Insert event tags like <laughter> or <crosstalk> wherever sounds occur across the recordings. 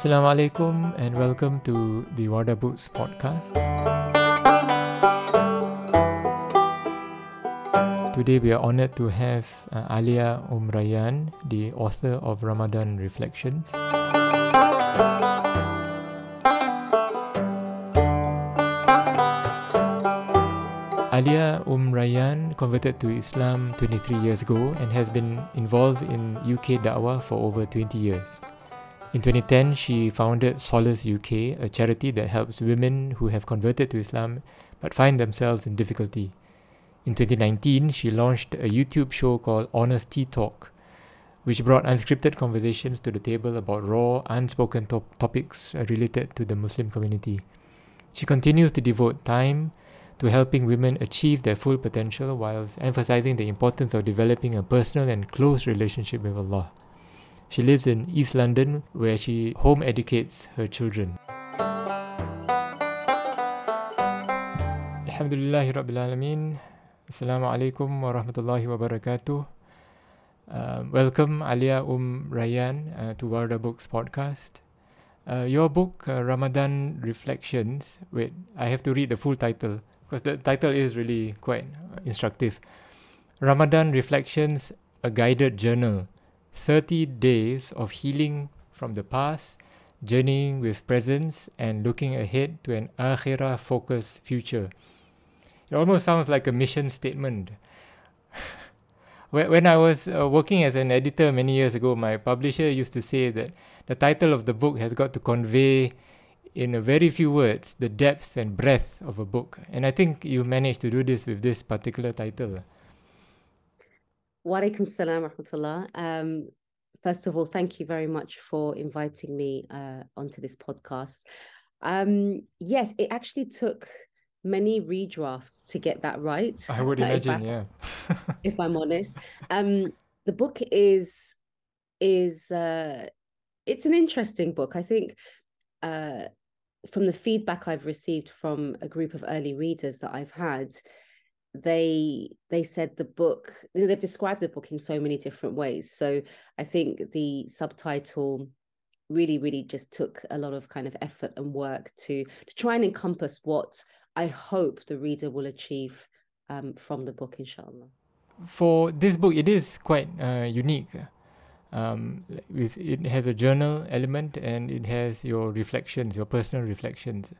Assalamu alaikum and welcome to the Wardah Books podcast. Today we are honored to have uh, Alia Umrayan, the author of Ramadan Reflections. Alia Umrayan converted to Islam 23 years ago and has been involved in UK Da'wah for over 20 years. In 2010, she founded Solace UK, a charity that helps women who have converted to Islam but find themselves in difficulty. In 2019, she launched a YouTube show called Honest Tea Talk, which brought unscripted conversations to the table about raw, unspoken top- topics related to the Muslim community. She continues to devote time to helping women achieve their full potential whilst emphasizing the importance of developing a personal and close relationship with Allah. She lives in East London where she home educates her children. Alhamdulillahi Rabbil Alameen. Assalamu alaikum wa rahmatullahi wa barakatuh. Uh, welcome Alia Um Rayyan uh, to Wardah Books podcast. Uh, your book, uh, Ramadan Reflections, wait, I have to read the full title because the title is really quite instructive. Ramadan Reflections, a guided journal. 30 days of healing from the past, journeying with presence, and looking ahead to an akhirah focused future. It almost sounds like a mission statement. <laughs> when I was uh, working as an editor many years ago, my publisher used to say that the title of the book has got to convey in a very few words the depth and breadth of a book. And I think you managed to do this with this particular title. Wa alaikum salam rahmatullah. Um, first of all, thank you very much for inviting me uh, onto this podcast. Um, yes, it actually took many redrafts to get that right. I would <laughs> imagine, if I, yeah. <laughs> if I'm honest, um, the book is is uh, it's an interesting book. I think uh, from the feedback I've received from a group of early readers that I've had, they they said the book they've described the book in so many different ways. So I think the subtitle really really just took a lot of kind of effort and work to to try and encompass what I hope the reader will achieve um, from the book, inshallah. For this book, it is quite uh, unique. Um, with, it has a journal element and it has your reflections, your personal reflections.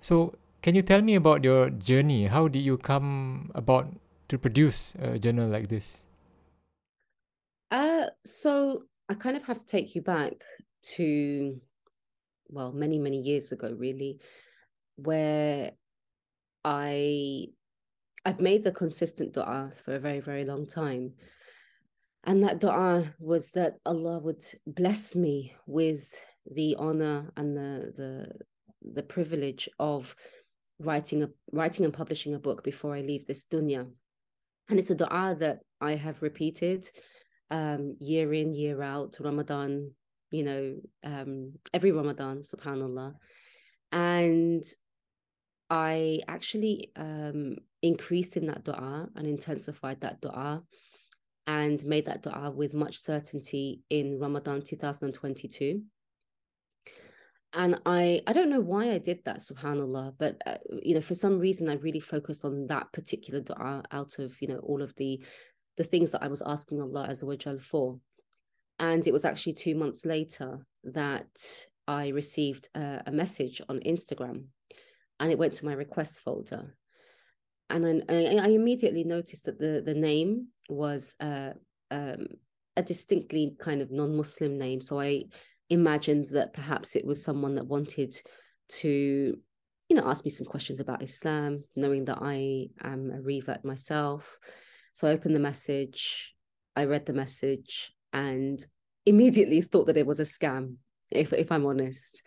So, can you tell me about your journey? How did you come about to produce a journal like this? Uh, so I kind of have to take you back to, well, many, many years ago, really, where I I've made the consistent dua for a very, very long time. And that dua was that Allah would bless me with the honor and the the the privilege of writing a writing and publishing a book before I leave this dunya. And it's a dua that I have repeated um, year in, year out, Ramadan, you know, um, every Ramadan, subhanAllah. And I actually um, increased in that dua and intensified that dua and made that dua with much certainty in Ramadan 2022. And I, I don't know why I did that, subhanAllah, but, uh, you know, for some reason, I really focused on that particular dua out of, you know, all of the, the things that I was asking Allah as Azza for. And it was actually two months later that I received uh, a message on Instagram and it went to my request folder. And I, I immediately noticed that the, the name was uh, um, a distinctly kind of non Muslim name. So I imagined that perhaps it was someone that wanted to, you know, ask me some questions about Islam, knowing that I am a revert myself. So I opened the message, I read the message, and immediately thought that it was a scam, if if I'm honest.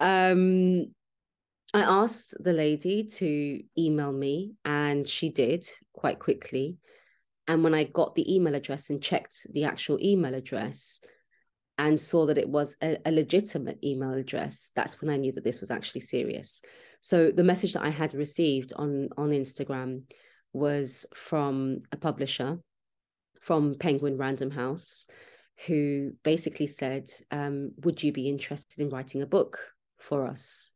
Um, I asked the lady to email me, and she did quite quickly. And when I got the email address and checked the actual email address and saw that it was a, a, legitimate email address, that's when I knew that this was actually serious. So the message that I had received on, on Instagram was from a publisher from Penguin Random House who basically said, um, Would you be interested in writing a book for us?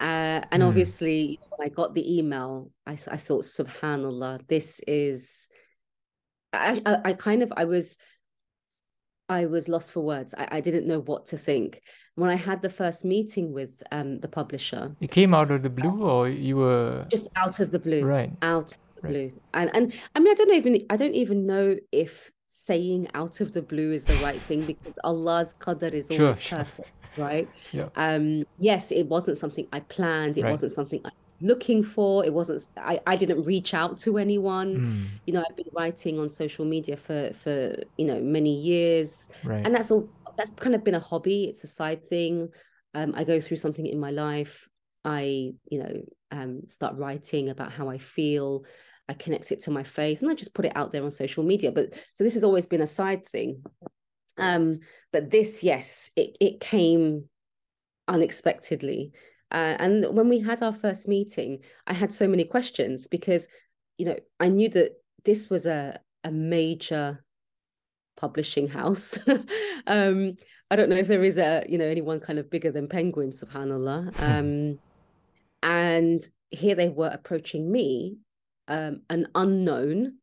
Uh, and mm. obviously, when I got the email, I, I thought, Subhanallah, this is. I, I, I, kind of I was I was lost for words. I, I didn't know what to think. When I had the first meeting with um, the publisher, it came out of the blue, or you were just out of the blue, right? Out of the right. blue, and and I mean, I don't even I don't even know if saying out of the blue is the right thing because Allah's qadr is always sure, perfect, sure. right? <laughs> Yeah. Um, yes, it wasn't something I planned. It right. wasn't something I looking for. It wasn't. I, I didn't reach out to anyone. Mm. You know, I've been writing on social media for for you know many years, right. and that's all. That's kind of been a hobby. It's a side thing. Um, I go through something in my life. I, you know, um, start writing about how I feel. I connect it to my faith and I just put it out there on social media. But so this has always been a side thing. Um, but this, yes, it it came unexpectedly. Uh, and when we had our first meeting, I had so many questions because, you know, I knew that this was a a major publishing house. <laughs> um, I don't know if there is a, you know, anyone kind of bigger than Penguin, subhanAllah. <laughs> Um, and here they were approaching me um, an unknown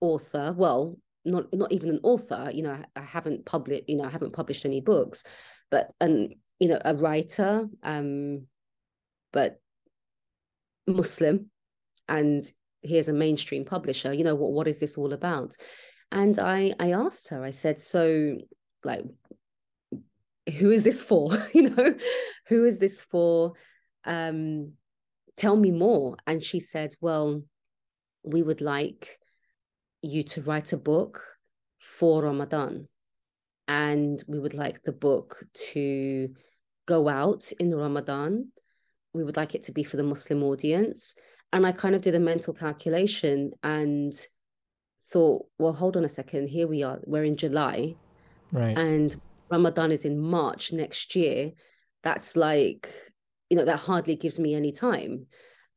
author well not not even an author you know I, I haven't published you know I haven't published any books but an you know a writer um but muslim and here's a mainstream publisher. You know what what is this all about? And i i asked her i said so like who is this for? <laughs> You know who is this for? Um tell me more. And she said well we would like you to write a book for Ramadan. And we would like the book to go out in Ramadan. We would like it to be for the Muslim audience. And I kind of did a mental calculation and thought, well, hold on a second. Here we are. We're in July. Right. And Ramadan is in March next year. That's like, you know, that hardly gives me any time.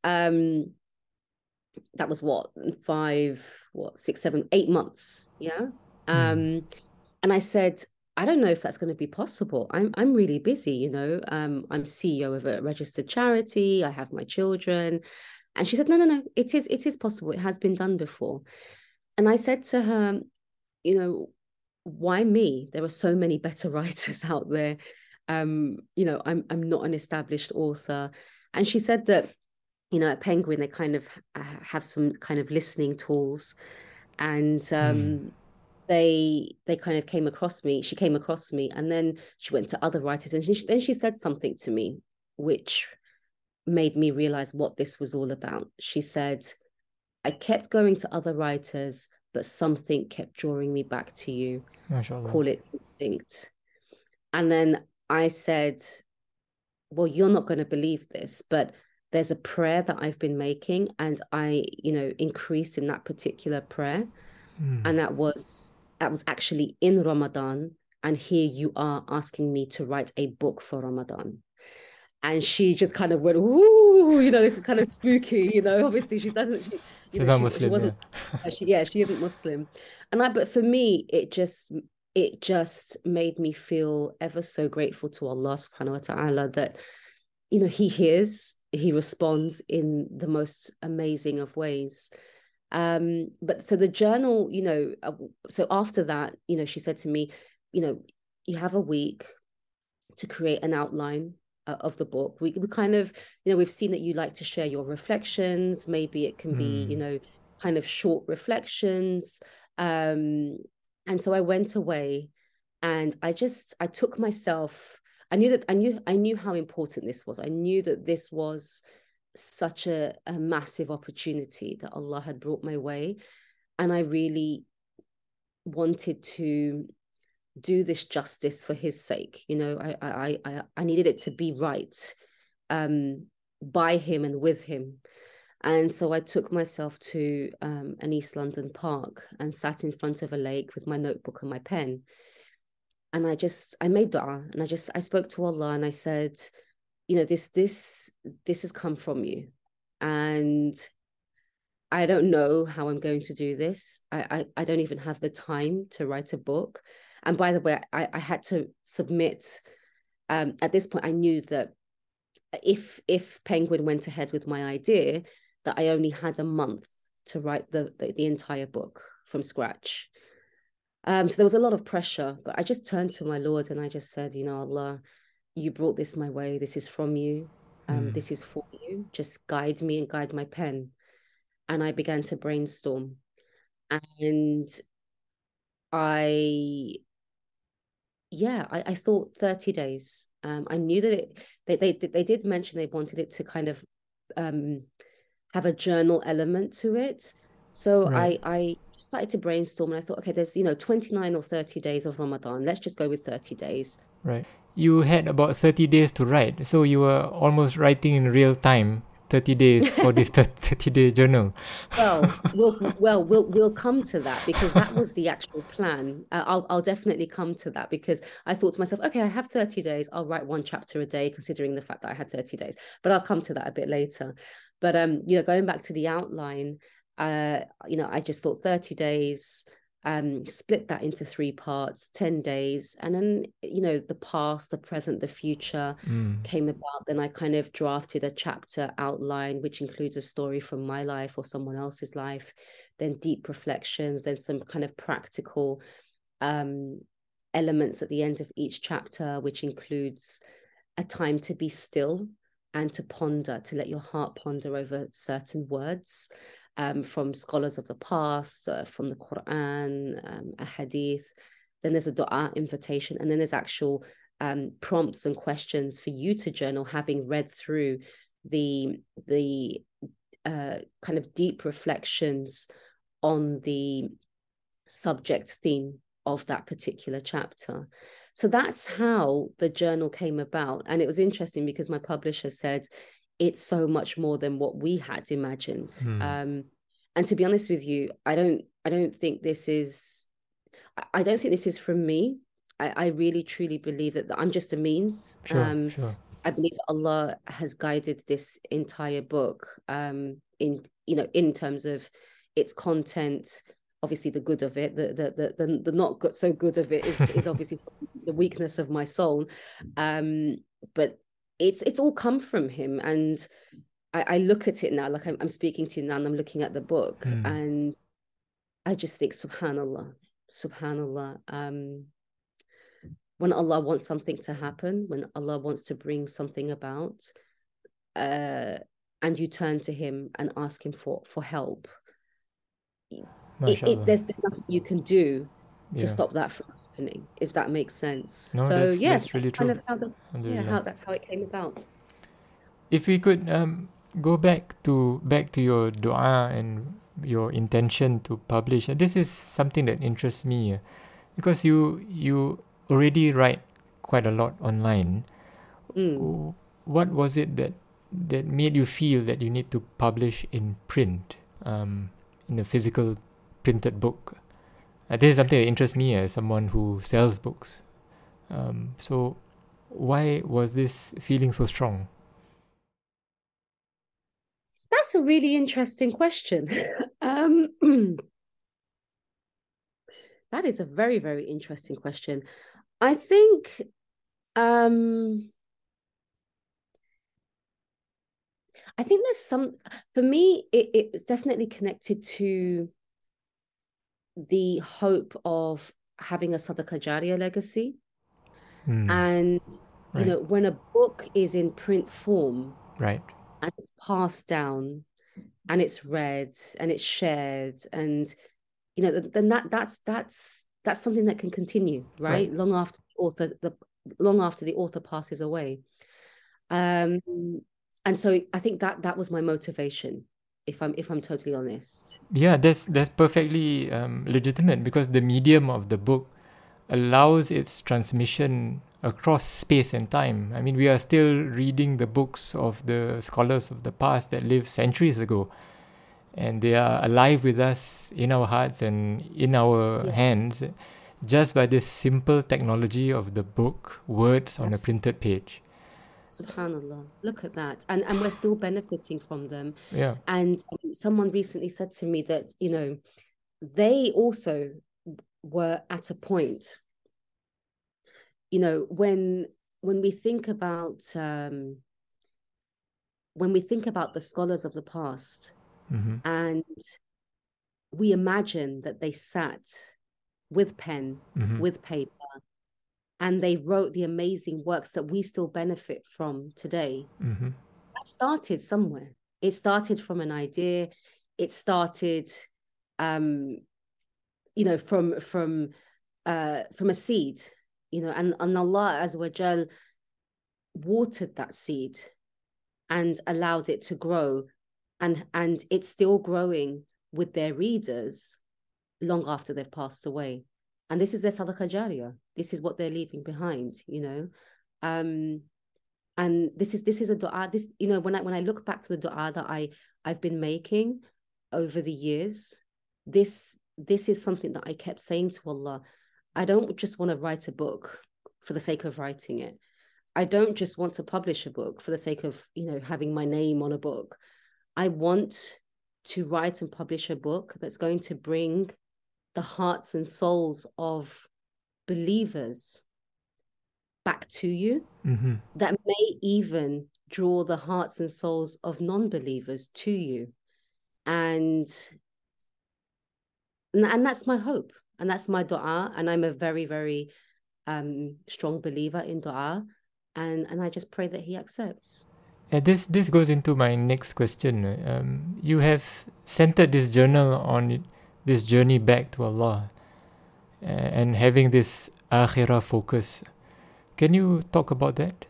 Um, that was what five what six seven eight months yeah mm. um and i said i don't know if that's going to be possible. I'm i'm really busy you know um i'm ceo of a registered charity i have my children. And she said no no no it is it is possible. It has been done before. And i said to her you know why me? There are so many better <laughs> writers out there. Um you know i'm i'm not an established author. And she said that you know, at Penguin, they kind of have some kind of listening tools, and um, mm. They they kind of came across me. She came across me, and then she went to other writers, and she, then she said something to me, which made me realize what this was all about. She said, "I kept going to other writers, but something kept drawing me back to you. MashaAllah. Call it instinct." And then I said, "Well, you're not going to believe this, but." there's a prayer that I've been making and I, you know, increased in that particular prayer. Mm. And that was that was actually in Ramadan. And here you are asking me to write a book for Ramadan. And she just kind of went, ooh, you know, this is kind of spooky, you know. Obviously, she doesn't she, you know, she, Muslim, she wasn't yeah. Uh, she, yeah, she isn't Muslim. And I but for me, it just it just made me feel ever so grateful to Allah subhanahu wa ta'ala that you know he hears he responds in the most amazing of ways um but so the journal you know uh, so after that you know she said to me you know you have a week to create an outline uh, of the book we, we kind of you know we've seen that you like to share your reflections maybe it can mm. be you hmm. know kind of short reflections um and so i went away and i just i took myself I knew that I knew I knew how important this was. I knew that this was such a, a massive opportunity that Allah had brought my way. And I really wanted to do this justice for his sake. You know, I I I, I needed it to be right um, by him and with him. And so I took myself to um, an East London park and sat in front of a lake with my notebook and my pen and I just I made dua and I just I spoke to Allah and I said, you know, this this this has come from you. And I don't know how I'm going to do this. I, I, I don't even have the time to write a book. and by the way, I, I had to submit. Um, at this point, I knew that if if Penguin went ahead with my idea, that I only had a month to write the the, the entire book from scratch. Um, so there was a lot of pressure, but I just turned to my Lord and I just said, you know, Allah, you brought this my way. This is from you. Um, mm. This is for you. Just guide me and guide my pen. And I began to brainstorm. And I, yeah, I, I thought 30 days. Um, I knew that it, they, they, they did mention they wanted it to kind of um, have a journal element to it. So right. I, I started to brainstorm and I thought, okay, there's, you know, 29 or 30 days of Ramadan. Let's just go with 30 days. Right. You had about 30 days to write. So you were almost writing in real time 30 days for this <laughs> 30 day journal well we'll <laughs> well we'll we'll come to that because that was the actual plan uh, i'll i'll definitely come to that because i thought to myself okay i have 30 days i'll write one chapter a day considering the fact that i had 30 days but i'll come to that a bit later but um you know going back to the outline uh you know i just thought 30 days um, split that into three parts 10 days and then you know the past the present the future mm. came about then i kind of drafted a chapter outline which includes a story from my life or someone else's life then deep reflections then some kind of practical um, elements at the end of each chapter which includes a time to be still and to ponder to let your heart ponder over certain words um, from scholars of the past, uh, from the Quran, um, a hadith. Then there's a dua invitation, and then there's actual um, prompts and questions for you to journal, having read through the the uh, kind of deep reflections on the subject theme of that particular chapter. So that's how the journal came about. And it was interesting because my publisher said it's so much more than what we had imagined. Hmm. Um, and to be honest with you, I don't I don't think this is I don't think this is from me. I, I really truly believe that I'm just a means. Sure, um, sure. I believe that Allah has guided this entire book um, in you know in terms of its content, obviously the good of it, the the the the, the not good, so good of it is, is <laughs> obviously the weakness of my soul. Um, but it's it's all come from him and I, I look at it now like I'm, I'm, speaking to you now and I'm looking at the book mm. and I just think subhanallah subhanallah um when Allah wants something to happen when Allah wants to bring something about uh and you turn to him and ask him for for help it, it, there's, there's nothing you can do to yeah. stop that from happening if that makes sense no, so that's, yes that's really that's true. Kind of how the, yeah how that's how it came about if we could um go back to back to your dua and your intention to publish. This is something that interests me because you you already write quite a lot online. Mm. What was it that that made you feel that you need to publish in print, um, in a physical printed book? Uh, this is something that interests me as someone who sells books. Um, so, why was this feeling so strong? That's a really interesting question. <laughs> um, <clears throat> that is a very, very interesting question. I think um, I think there's some for me it, it's definitely connected to the hope of having a Sadaqah Jariyah legacy. Mm. And you right. know, when a book is in print form, right and it's passed down and it's read and it's shared and you know then that that's that's that's something that can continue right, right. long after the author the long after the author passes away um and so i think that that was my motivation if i'm if i'm totally honest yeah that's that's perfectly um, legitimate because the medium of the book allows its transmission across space and time. I mean, we are still reading the books of the scholars of the past that lived centuries ago, and they are alive with us in our hearts and in our yes. hands just by this simple technology of the book, words on a printed page. Subhanallah, look at that. And and we're still benefiting from them. Yeah. And someone recently said to me that, you know, they also were at a point you know when when we think about um, when we think about the scholars of the past mm-hmm. and we imagine that they sat with pen mm-hmm. with paper and they wrote the amazing works that we still benefit from today. Mm-hmm. that started somewhere. It started from an idea. It started um you know from from uh from a seed you know and, and allah as well watered that seed and allowed it to grow and and it's still growing with their readers long after they've passed away. And this is their sadaqah jariyah this is what they're leaving behind you know? Um and this is this is a dua this you know when i when i look back to the dua that i i've been making over the years this this is something that i kept saying to allah i don't just want to write a book for the sake of writing it. I don't just want to publish a book for the sake of you know having my name on a book. I want to write and publish a book that's going to bring the hearts and souls of believers back to you mm-hmm. that may even draw the hearts and souls of non-believers to you. And and that's my hope and that's my dua and i'm a very very um strong believer in dua and and i just pray that he accepts. And this this goes into my next question. Um you have centered this journal on this journey back to allah and having this akhirah focus. Can you talk about that?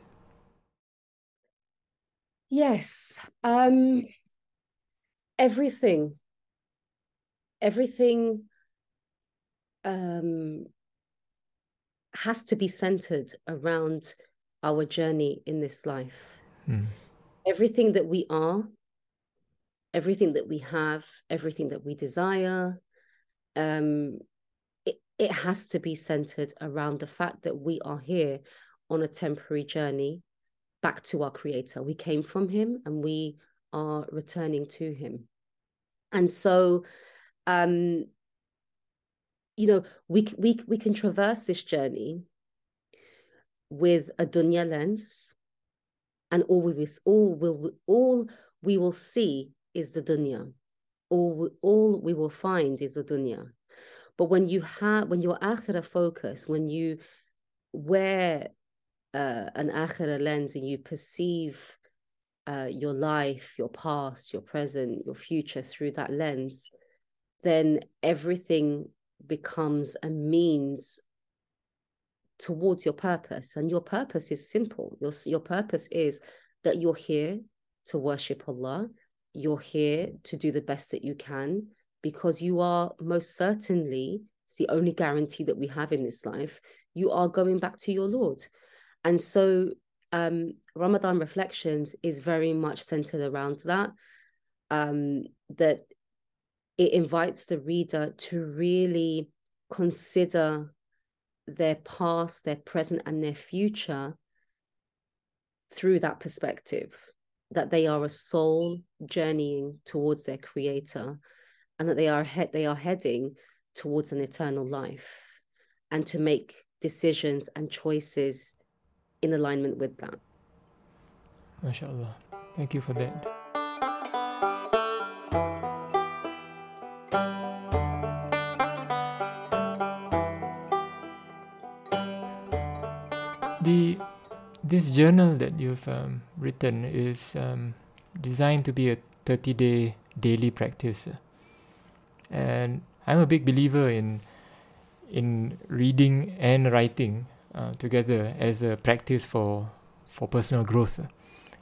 Yes um everything. Everything um has to be centered around our journey in this life. Mm. everything that we are everything that we have everything that we desire um it, it has to be centered around the fact that we are here on a temporary journey back to our creator. We came from him and we are returning to him. And so um you know we we we can traverse this journey with a dunya lens and all we will all will all we will see is the dunya. All all we will find is the dunya but when you have when your akhirah focus when you wear uh, an akhirah lens and you perceive uh, your life, your past, your present, your future through that lens, then everything becomes a means towards your purpose. And your purpose is simple. Your, your purpose is that you're here to worship Allah, you're here to do the best that you can, because you are most certainly, it's the only guarantee that we have in this life, you are going back to your Lord. And so um, Ramadan Reflections is very much centered around that. Um, that it invites the reader to really consider their past, their present, and their future through that perspective that they are a soul journeying towards their creator and that they are he- they are heading towards an eternal life and to make decisions and choices in alignment with that. MashaAllah. Thank you for that. The this journal that you've um, written is um, designed to be a 30 day daily practice. And I'm a big believer in in reading and writing uh, together as a practice for for personal growth.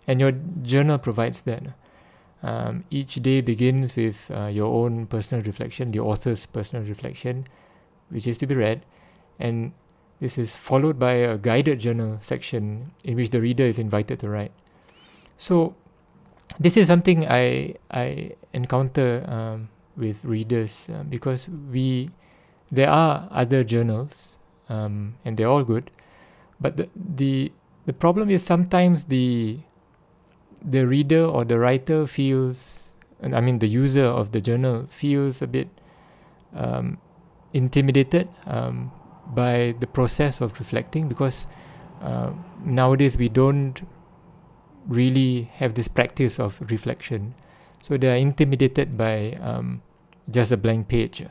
And your journal provides that. Um, each day begins with uh, your own personal reflection, the author's personal reflection, which is to be read, and this is followed by a guided journal section in which the reader is invited to write. So, this is something I I encounter um, with readers uh, because we there are other journals um, and they're all good. But the, the the problem is sometimes the the reader or the writer feels, and I mean the user of the journal feels a bit um, intimidated um, by the process of reflecting because uh, nowadays we don't really have this practice of reflection. So they are intimidated by um, just a blank page.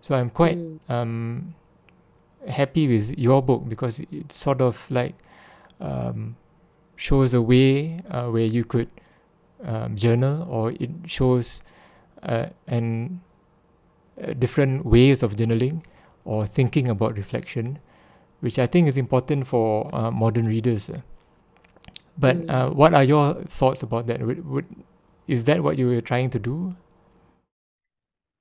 So I'm quite mm. um, happy with your book because it sort of like um, shows a way uh, where you could um, journal or it shows uh, and uh, different ways of journaling or thinking about reflection, which I think is important for uh, modern readers. But mm. Uh, what are your thoughts about that? Would, would, is that what you were trying to do?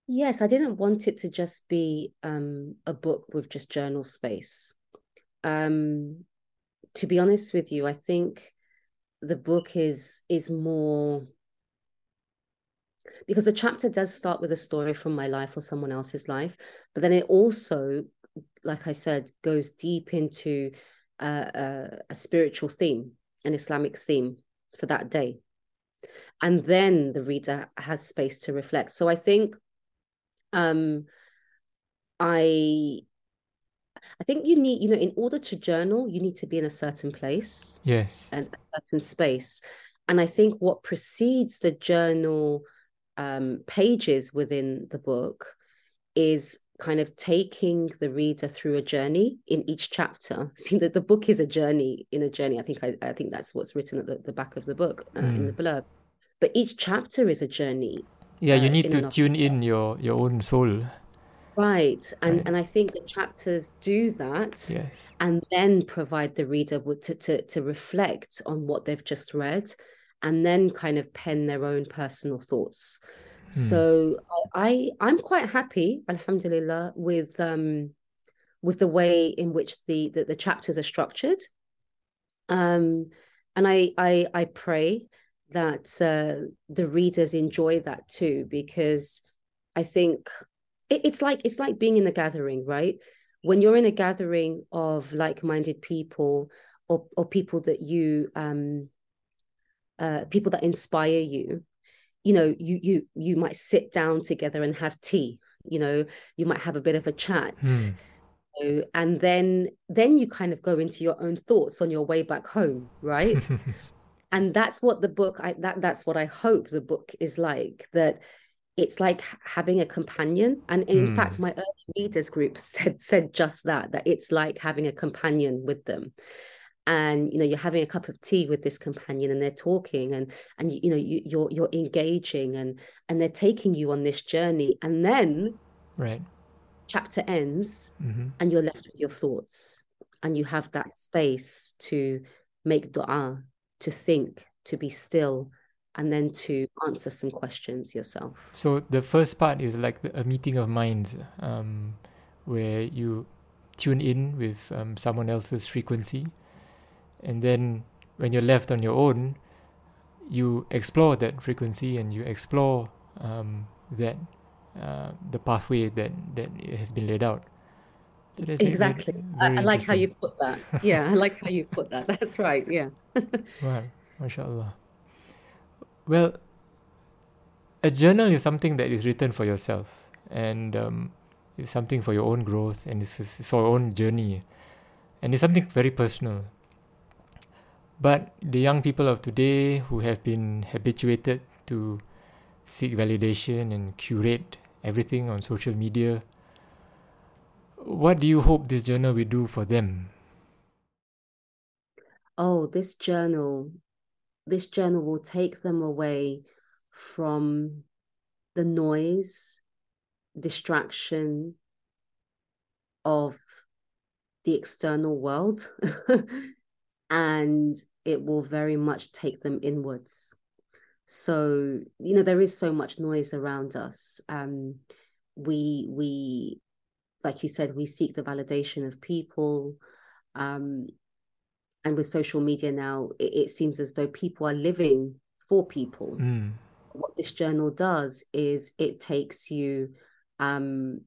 Yes, I didn't want it to just be um, a book with just journal space. Um, to be honest with you, I think the book is is more because the chapter does start with a story from my life or someone else's life, but then it also, like I said, goes deep into a, a spiritual theme, an Islamic theme for that day. And then the reader has space to reflect. So I think um, I I think you need, you know, in order to journal, you need to be in a certain place. Yes. And a certain space. And I think what precedes the journal um, pages within the book is kind of taking the reader through a journey in each chapter. <laughs> See that the book is a journey in a journey. I think I, I think that's what's written at the, the back of the book uh, mm. in the hmm. blurb. But each chapter is a journey. Yeah, you uh, need to tune in your your own soul. Right. And right. and I think the chapters do that yes. and then provide the reader with to, to to reflect on what they've just read and then kind of pen their own personal thoughts. Hmm. So I I'm quite happy, alhamdulillah, with um with the way in which the the, the chapters are structured. Um and I I I pray that uh, the readers enjoy that too because I think it, it's like it's like being in a gathering, right? When you're in a gathering of like-minded people or or people that you um uh people that inspire you, you know, you you you might sit down together and have tea. You know, you might have a bit of a chat. Hmm. and then then you kind of go into your own thoughts on your way back home right <laughs> and that's what the book I that that's what I hope the book is like that it's like having a companion. And in mm. fact my early readers group <laughs> said said just that that it's like having a companion with them. And you know you're having a cup of tea with this companion and they're talking and and you know you, you're you're engaging and and they're taking you on this journey. And then right. chapter ends mm-hmm. and you're left with your thoughts and you have that space to make dua to think to be still and then to answer some questions yourself. So the first part is like a meeting of minds, um, where you tune in with um, someone else's frequency, and then when you're left on your own, you explore that frequency and you explore um, that uh, the pathway that that has been laid out. Exactly. Very, very I, I like how you put that. Yeah, I like how you put that. <laughs> That's right. Yeah. <laughs> right. MashaAllah. Well, a journal is something that is written for yourself and um, it's something for your own growth and it's, it's for your own journey. And it's something very personal. But the young people of today who have been habituated to seek validation and curate everything on social media, what do you hope this journal will do for them? Oh, this journal this journal will take them away from the noise, distraction of the external world. <laughs> and it will very much take them inwards. So, you know, there is so much noise around us. Um, we, we, like you said, we seek the validation of people. Um, and with social media now it, it seems as though people are living for people mm. what this journal does is it takes you um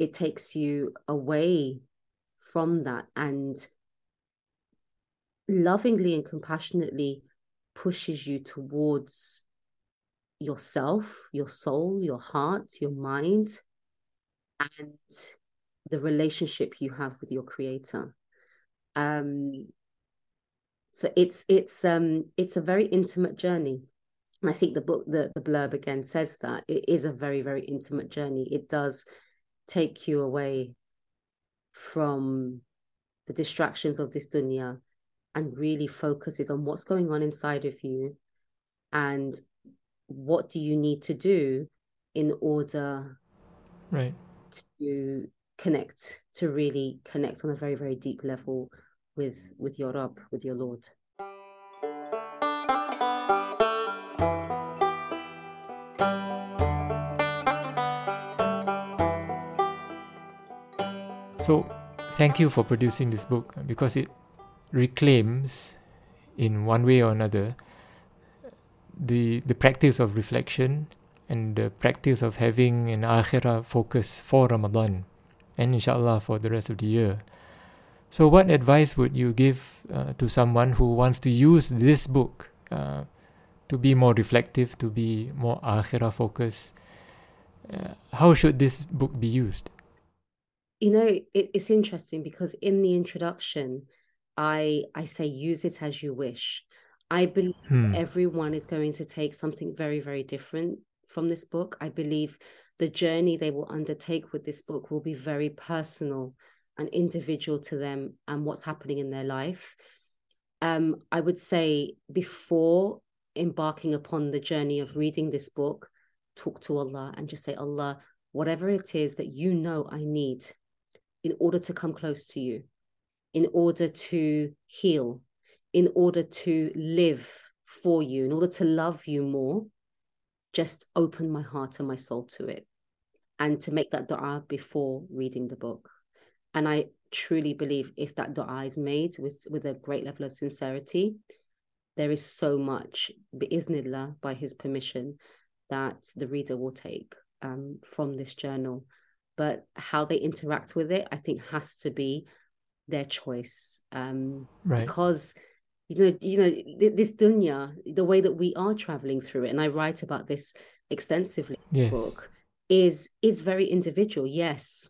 it takes you away from that and lovingly and compassionately pushes you towards yourself your soul your heart your mind and the relationship you have with your creator. Um, so it's it's um it's a very intimate journey. And I think the book, the, the blurb again says that it is a very, very intimate journey. It does take you away from the distractions of this dunya and really focuses on what's going on inside of you and what do you need to do in order right to connect to really connect on a very very deep level with with your Rabb, with your Lord. So, thank you for producing this book because it reclaims, in one way or another, the the practice of reflection and the practice of having an akhirah focus for Ramadan and inshallah for the rest of the year. So, what advice would you give uh, to someone who wants to use this book uh, to be more reflective, to be more akhirah focused? Uh, how should this book be used? You know, it, it's interesting because in the introduction, I I say use it as you wish. I believe hmm. everyone is going to take something very very different from this book. I believe the journey they will undertake with this book will be very personal and individual to them and what's happening in their life. Um, I would say before embarking upon the journey of reading this book, talk to Allah and just say, Allah, whatever it is that you know I need in order to come close to you, in order to heal, in order to live for you, in order to love you more, just open my heart and my soul to it and to make that dua before reading the book. And I truly believe if that dua is made with, with a great level of sincerity, there is so much, bi'ithnillah, by his permission, that the reader will take um, from this journal. But how they interact with it, I think, has to be their choice. Um, right. Because you know, you know, this dunya, the way that we are traveling through it, and I write about this extensively yes. the book, is is very individual. Yes,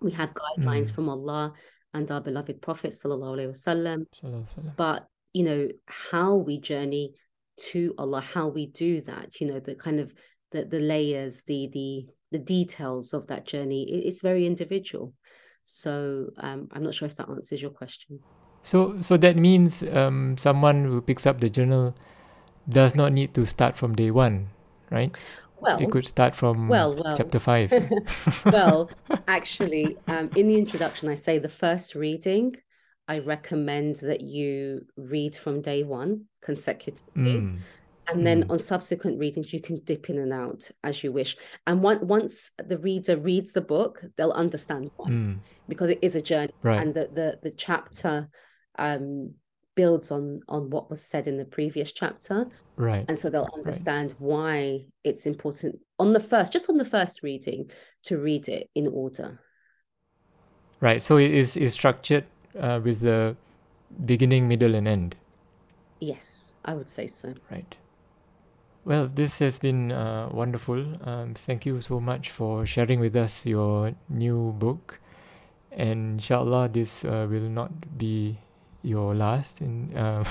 we have guidelines mm. from Allah and our beloved Prophet sallallahu alaihi wasallam, but you know how we journey to Allah, how we do that, you know, the kind of the the layers, the the the details of that journey, it, it's very individual. So um, I'm not sure if that answers your question. So, so that means um, someone who picks up the journal does not need to start from day one, right? Well, they could start from well, well. chapter five. <laughs> well, actually, um, in the introduction, I say the first reading. I recommend that you read from day one consecutively. Mm. And then mm. on subsequent readings, you can dip in and out as you wish. And one, once the reader reads the book, they'll understand why, mm. because it is a journey. Right. And the, the, the chapter um, builds on on what was said in the previous chapter. Right. And so they'll understand right. why it's important on the first just on the first reading to read it in order. Right. So it is is structured uh, with the beginning middle and end. Yes i would say so. Right. Well this has been uh, wonderful. Um, thank you so much for sharing with us your new book. And inshallah this uh, will not be your last in <laughs> uh,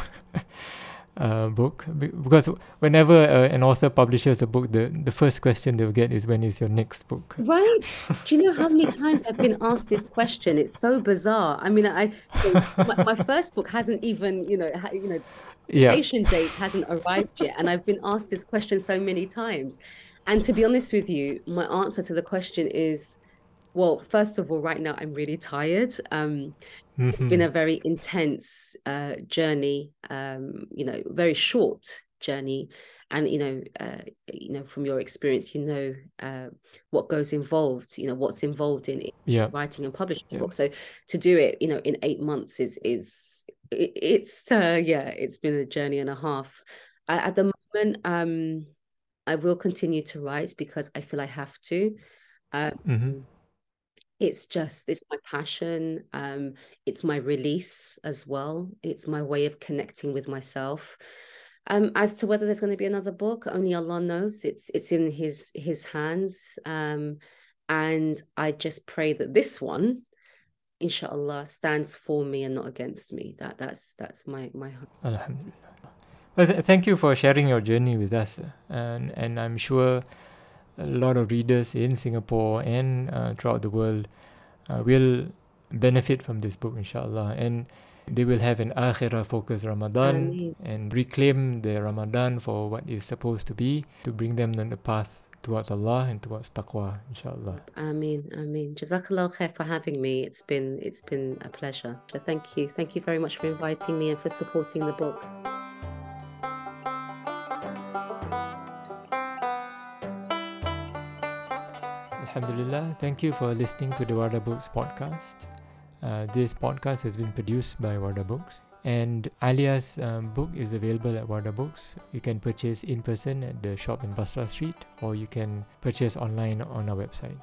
uh, book? Because whenever uh, an author publishes a book the the first question they'll get is when is your next book? Right. Do you know how many times i've been asked this question? It's so bizarre. I mean i my, my first book hasn't even you know ha, you know yeah. date hasn't arrived yet and i've been asked this question so many times. And to be honest with you my answer to the question is well, first of all, right now I'm really tired. Um, mm-hmm. It's been mm-hmm. a very intense uh, journey. Um, you know, very short journey, and you know, uh, you know, from your experience, you know uh, what goes involved. You know what's involved in yeah. writing and publishing yeah. a book. So to do it, you know, in eight months is is it, it's uh, yeah, it's been a journey and a half. at the moment, um, I will continue to write because I feel I have to. Um, mm-hmm it's just it's my passion um it's my release as well it's my way of connecting with myself um as to whether there's going to be another book only allah knows it's it's in his his hands um And I just pray that this one, inshallah, stands for me and not against me. That that's that's my my Alhamdulillah. Well, th- thank you for sharing your journey with us, and and I'm sure a lot of readers in Singapore and uh, throughout the world uh, will benefit from this book, inshallah, and they will have an akhirah focused Ramadan Ameen. and reclaim their Ramadan for what is supposed to be to bring them on the path towards Allah and towards taqwa, inshallah. Ameen, Ameen. Jazakallah khair for having me. It's been it's been a pleasure. So thank you. Thank you very much for inviting me and for supporting the book. Alhamdulillah. Thank you for listening to the Wardah Books podcast. Uh, this podcast has been produced by Wardah Books, and Alia's um, book is available at Wardah Books. You can purchase in person at the shop in Bussorah Street, or you can purchase online on our website.